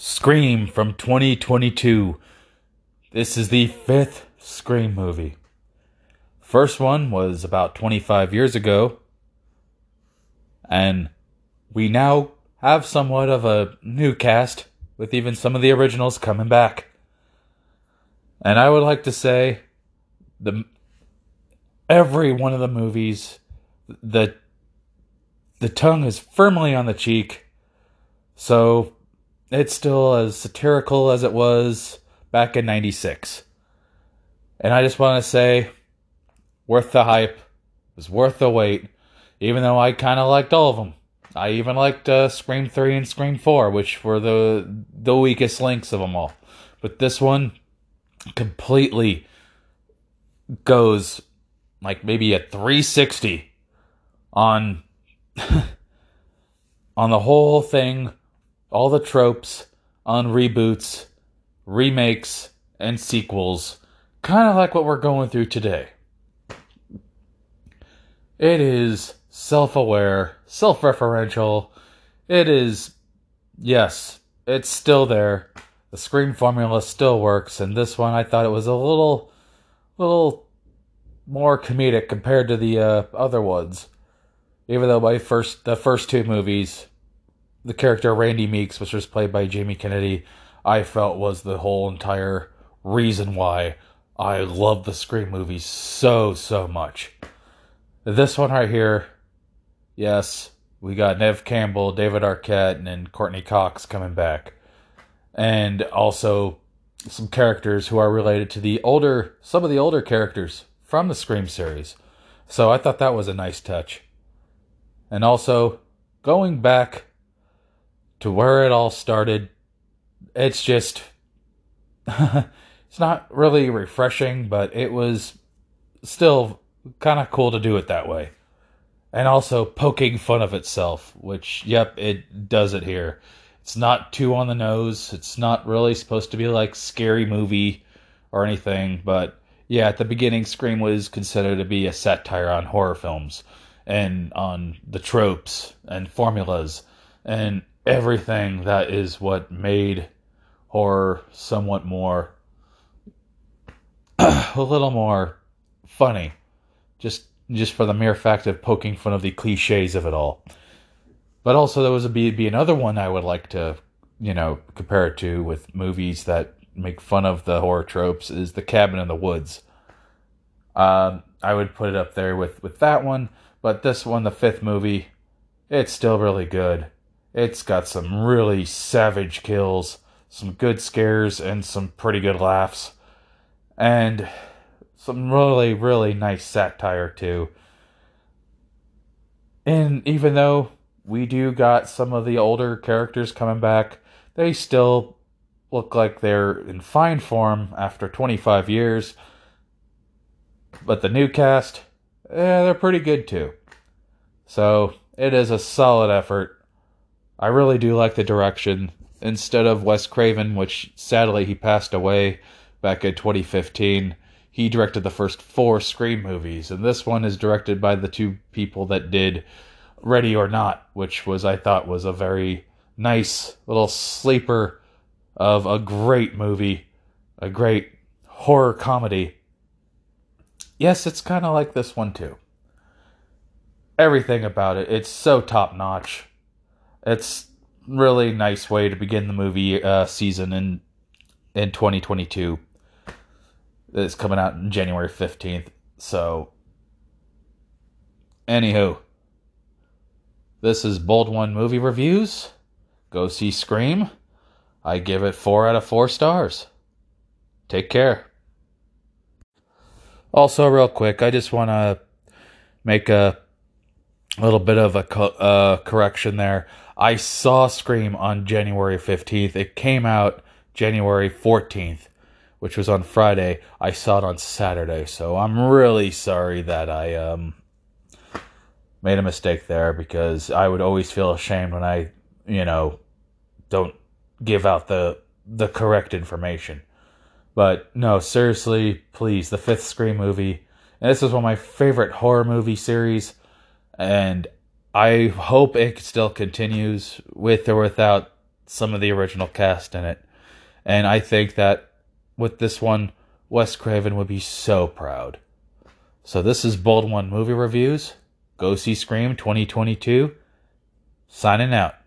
Scream from 2022. This is the fifth Scream movie. First one was about 25 years ago, and we now have somewhat of a new cast, with even some of the originals coming back. And I would like to say, the every one of the movies, the the tongue is firmly on the cheek, so it's still as satirical as it was back in 96. And I just want to say, worth the hype. It was worth the wait, even though I kind of liked all of them. I even liked uh, Scream 3 and Scream 4, which were the, the weakest links of them all. But this one completely goes like maybe a 360 on on the whole thing all the tropes on reboots, remakes, and sequels, kind of like what we're going through today. It is self aware, self referential. It is, yes, it's still there. The Scream formula still works, and this one I thought it was a little, little more comedic compared to the uh, other ones. Even though my first, the first two movies the character Randy Meeks, which was played by Jamie Kennedy, I felt was the whole entire reason why I love the Scream movies so, so much. This one right here, yes, we got Neve Campbell, David Arquette, and then Courteney Cox coming back. And also some characters who are related to the older, some of the older characters from the Scream series. So I thought that was a nice touch. And also, going back to where it all started. It's just, it's not really refreshing, but it was still kind of cool to do it that way. And also poking fun of itself, which, yep, it does it here. It's not too on the nose. It's not really supposed to be like scary movie or anything, but yeah, at the beginning, Scream was considered to be a satire on horror films and on the tropes and formulas. And everything that is what made horror somewhat more a little more funny. Just just for the mere fact of poking fun of the cliches of it all. But also there was a be, be another one i would like to you know compare it to with movies that make fun of the horror tropes is the cabin in the woods. Um, i would put it up there with with that one but this one the fifth movie it's still really good it's got some really savage kills, some good scares, and some pretty good laughs. And some really, really nice satire, too. And even though we do got some of the older characters coming back, they still look like they're in fine form after 25 years. But the new cast, eh, they're pretty good too. So it is a solid effort I really do like the direction. Instead of Wes Craven, which sadly he passed away back in 2015, he directed the first four Scream movies, and this one is directed by the two people that did Ready or Not, which was I thought was a very nice little sleeper of a great movie, a great horror comedy. Yes, it's kind of like this one too. Everything about it, it's so top notch. It's really nice way to begin the movie uh, season in in 2022. It's coming out in January 15th. So, anywho, this is Bold One Movie Reviews. Go see Scream. I give it four out of four stars. Take care. Also, real quick, I just want to make a little bit of a co- uh, correction there. I saw Scream on January 15th. It came out January 14th, which was on Friday. I saw it on Saturday, so I'm really sorry that I um made a mistake there because I would always feel ashamed when I, you know, don't give out the the correct information. But no, seriously, please, the fifth Scream movie. And this is one of my favorite horror movie series, and I hope it still continues with or without some of the original cast in it. And I think that with this one, Wes Craven would be so proud. So this is Bold One Movie Reviews. Go see Scream 2022. Signing out.